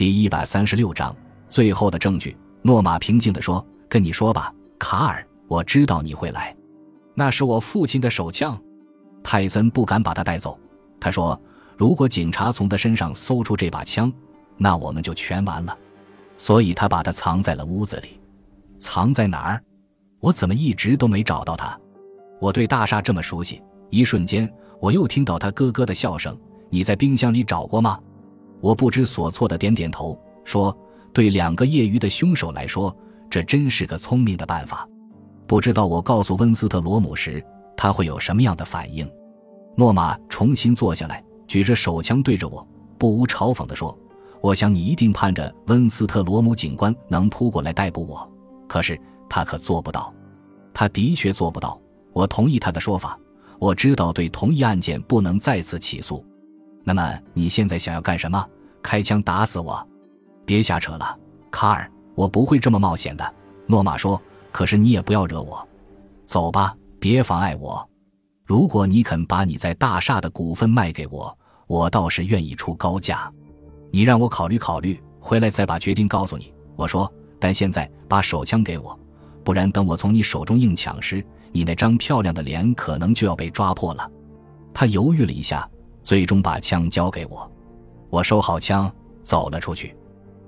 第一百三十六章最后的证据。诺玛平静地说：“跟你说吧，卡尔，我知道你会来。那是我父亲的手枪。”泰森不敢把他带走。他说：“如果警察从他身上搜出这把枪，那我们就全完了。”所以他把它藏在了屋子里。藏在哪儿？我怎么一直都没找到他？我对大厦这么熟悉，一瞬间我又听到他咯咯的笑声。你在冰箱里找过吗？我不知所措的点点头，说：“对两个业余的凶手来说，这真是个聪明的办法。”不知道我告诉温斯特罗姆时，他会有什么样的反应？诺玛重新坐下来，举着手枪对着我，不无嘲讽地说：“我想你一定盼着温斯特罗姆警官能扑过来逮捕我，可是他可做不到。他的确做不到。我同意他的说法。我知道对同一案件不能再次起诉。”那么你现在想要干什么？开枪打死我？别瞎扯了，卡尔，我不会这么冒险的。诺玛说。可是你也不要惹我。走吧，别妨碍我。如果你肯把你在大厦的股份卖给我，我倒是愿意出高价。你让我考虑考虑，回来再把决定告诉你。我说，但现在把手枪给我，不然等我从你手中硬抢时，你那张漂亮的脸可能就要被抓破了。他犹豫了一下。最终把枪交给我，我收好枪，走了出去。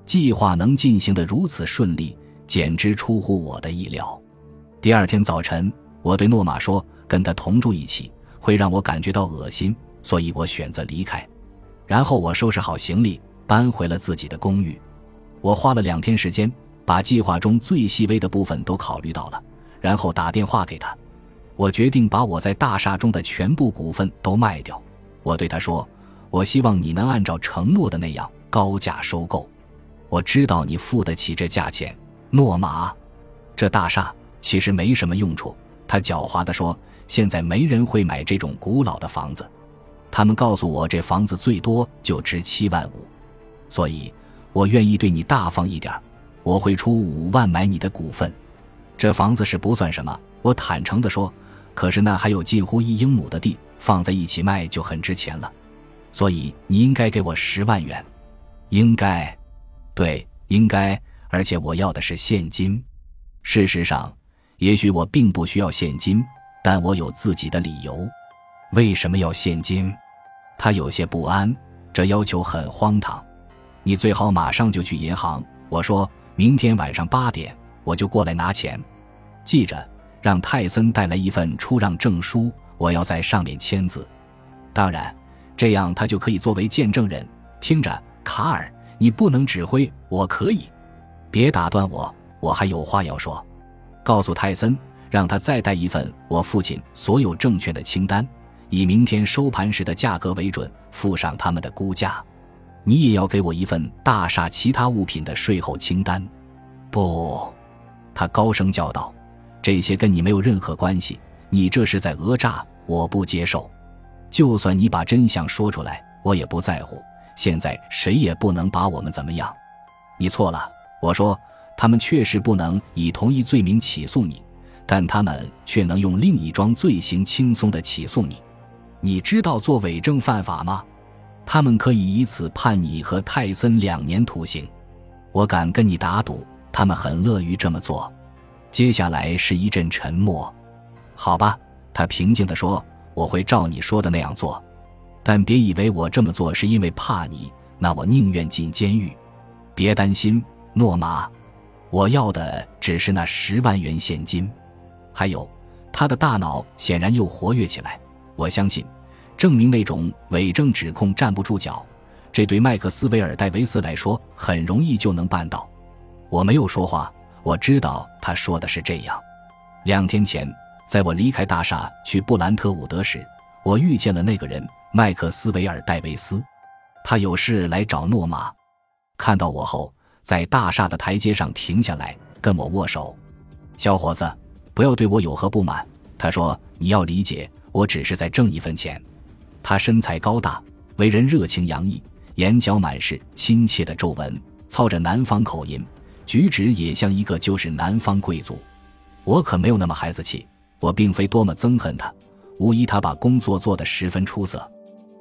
计划能进行的如此顺利，简直出乎我的意料。第二天早晨，我对诺玛说：“跟他同住一起会让我感觉到恶心，所以我选择离开。”然后我收拾好行李，搬回了自己的公寓。我花了两天时间，把计划中最细微的部分都考虑到了，然后打电话给他。我决定把我在大厦中的全部股份都卖掉。我对他说：“我希望你能按照承诺的那样高价收购。我知道你付得起这价钱。”诺玛，这大厦其实没什么用处。他狡猾地说：“现在没人会买这种古老的房子。他们告诉我，这房子最多就值七万五。所以，我愿意对你大方一点，我会出五万买你的股份。这房子是不算什么。”我坦诚地说：“可是那还有近乎一英亩的地。”放在一起卖就很值钱了，所以你应该给我十万元，应该，对，应该，而且我要的是现金。事实上，也许我并不需要现金，但我有自己的理由。为什么要现金？他有些不安，这要求很荒唐。你最好马上就去银行。我说明天晚上八点我就过来拿钱。记着，让泰森带来一份出让证书。我要在上面签字，当然，这样他就可以作为见证人。听着，卡尔，你不能指挥，我可以。别打断我，我还有话要说。告诉泰森，让他再带一份我父亲所有证券的清单，以明天收盘时的价格为准，附上他们的估价。你也要给我一份大厦其他物品的税后清单。不，他高声叫道：“这些跟你没有任何关系，你这是在讹诈。”我不接受，就算你把真相说出来，我也不在乎。现在谁也不能把我们怎么样。你错了，我说他们确实不能以同一罪名起诉你，但他们却能用另一桩罪行轻松的起诉你。你知道做伪证犯法吗？他们可以以此判你和泰森两年徒刑。我敢跟你打赌，他们很乐于这么做。接下来是一阵沉默。好吧。他平静地说：“我会照你说的那样做，但别以为我这么做是因为怕你，那我宁愿进监狱。别担心，诺玛，我要的只是那十万元现金。还有，他的大脑显然又活跃起来。我相信，证明那种伪证指控站不住脚，这对麦克斯韦尔·戴维斯来说很容易就能办到。我没有说话，我知道他说的是这样。两天前。”在我离开大厦去布兰特伍德时，我遇见了那个人麦克斯韦尔·戴维斯。他有事来找诺玛，看到我后，在大厦的台阶上停下来跟我握手。小伙子，不要对我有何不满。他说：“你要理解，我只是在挣一分钱。”他身材高大，为人热情洋溢，眼角满是亲切的皱纹，操着南方口音，举止也像一个就是南方贵族。我可没有那么孩子气。我并非多么憎恨他，无疑他把工作做得十分出色。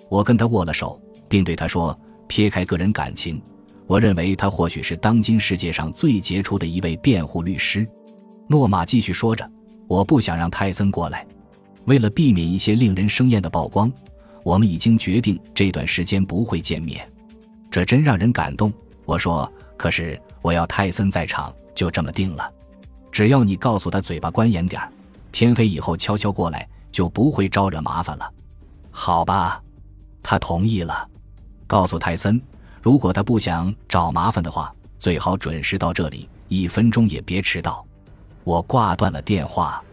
我跟他握了手，并对他说：“撇开个人感情，我认为他或许是当今世界上最杰出的一位辩护律师。诺玛继续说着：“我不想让泰森过来，为了避免一些令人生厌的曝光，我们已经决定这段时间不会见面。”这真让人感动。我说：“可是我要泰森在场，就这么定了。只要你告诉他嘴巴关严点儿，天黑以后悄悄过来，就不会招惹麻烦了。”好吧，他同意了。告诉泰森。如果他不想找麻烦的话，最好准时到这里，一分钟也别迟到。我挂断了电话。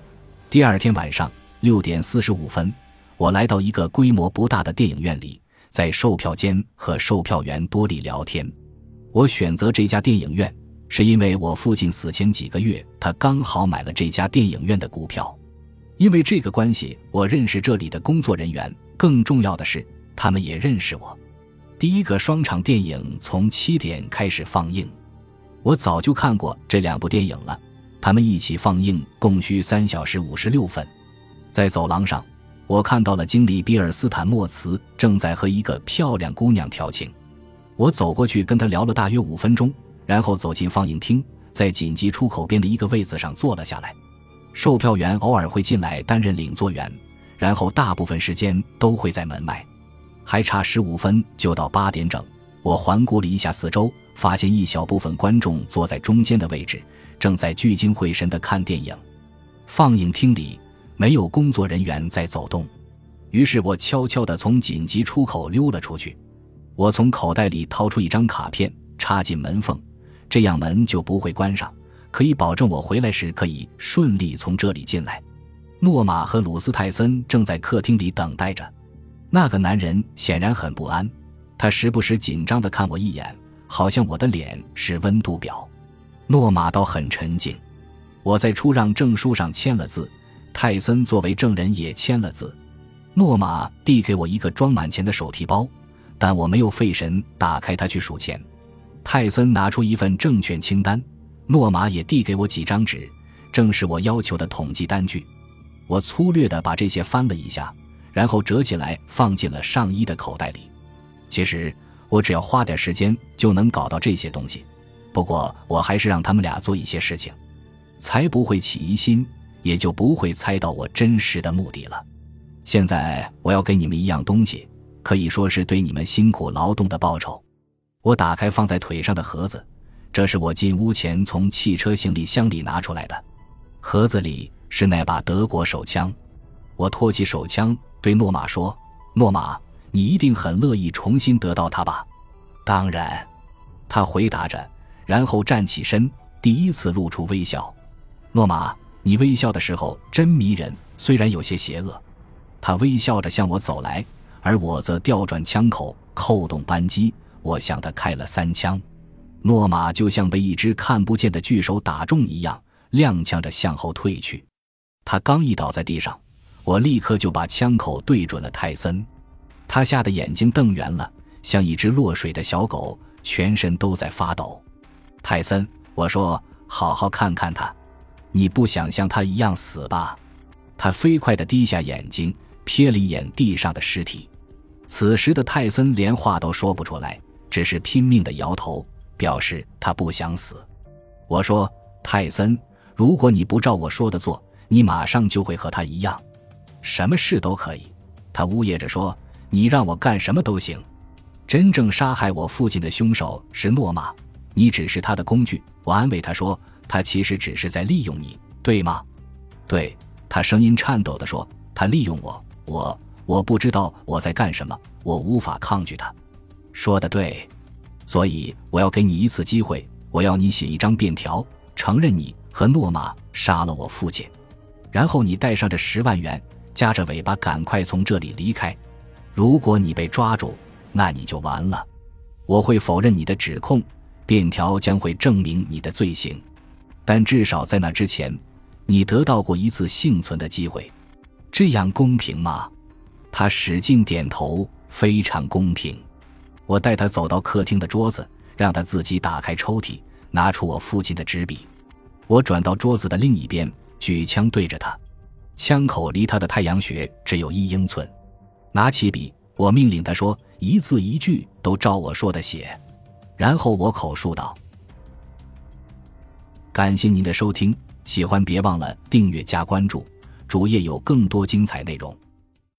第二天晚上六点四十五分，我来到一个规模不大的电影院里，在售票间和售票员多莉聊天。我选择这家电影院，是因为我父亲死前几个月，他刚好买了这家电影院的股票。因为这个关系，我认识这里的工作人员。更重要的是，他们也认识我。第一个双场电影从七点开始放映，我早就看过这两部电影了。他们一起放映共需三小时五十六分。在走廊上，我看到了经理比尔斯坦莫茨正在和一个漂亮姑娘调情。我走过去跟他聊了大约五分钟，然后走进放映厅，在紧急出口边的一个位子上坐了下来。售票员偶尔会进来担任领座员，然后大部分时间都会在门外。还差十五分就到八点整，我环顾了一下四周，发现一小部分观众坐在中间的位置，正在聚精会神地看电影。放映厅里没有工作人员在走动，于是我悄悄地从紧急出口溜了出去。我从口袋里掏出一张卡片，插进门缝，这样门就不会关上，可以保证我回来时可以顺利从这里进来。诺玛和鲁斯泰森正在客厅里等待着。那个男人显然很不安，他时不时紧张地看我一眼，好像我的脸是温度表。诺玛倒很沉静。我在出让证书上签了字，泰森作为证人也签了字。诺玛递给我一个装满钱的手提包，但我没有费神打开它去数钱。泰森拿出一份证券清单，诺玛也递给我几张纸，正是我要求的统计单据。我粗略地把这些翻了一下。然后折起来放进了上衣的口袋里。其实我只要花点时间就能搞到这些东西，不过我还是让他们俩做一些事情，才不会起疑心，也就不会猜到我真实的目的了。现在我要给你们一样东西，可以说是对你们辛苦劳动的报酬。我打开放在腿上的盒子，这是我进屋前从汽车行李箱里拿出来的。盒子里是那把德国手枪。我托起手枪。对诺玛说：“诺玛，你一定很乐意重新得到它吧？”“当然。”他回答着，然后站起身，第一次露出微笑。“诺玛，你微笑的时候真迷人，虽然有些邪恶。”他微笑着向我走来，而我则调转枪口，扣动扳机。我向他开了三枪。诺玛就像被一只看不见的巨手打中一样，踉跄着向后退去。他刚一倒在地上。我立刻就把枪口对准了泰森，他吓得眼睛瞪圆了，像一只落水的小狗，全身都在发抖。泰森，我说，好好看看他，你不想像他一样死吧？他飞快地低下眼睛，瞥了一眼地上的尸体。此时的泰森连话都说不出来，只是拼命地摇头，表示他不想死。我说，泰森，如果你不照我说的做，你马上就会和他一样。什么事都可以，他呜咽着说：“你让我干什么都行。”真正杀害我父亲的凶手是诺玛，你只是他的工具。我安慰他说：“他其实只是在利用你，对吗？”“对。”他声音颤抖地说：“他利用我，我我不知道我在干什么，我无法抗拒他。”“说的对。”“所以我要给你一次机会，我要你写一张便条，承认你和诺玛杀了我父亲，然后你带上这十万元。”夹着尾巴，赶快从这里离开！如果你被抓住，那你就完了。我会否认你的指控，便条将会证明你的罪行。但至少在那之前，你得到过一次幸存的机会。这样公平吗？他使劲点头，非常公平。我带他走到客厅的桌子，让他自己打开抽屉，拿出我父亲的纸笔。我转到桌子的另一边，举枪对着他。枪口离他的太阳穴只有一英寸，拿起笔，我命令他说：“一字一句都照我说的写。”然后我口述道：“感谢您的收听，喜欢别忘了订阅加关注，主页有更多精彩内容。”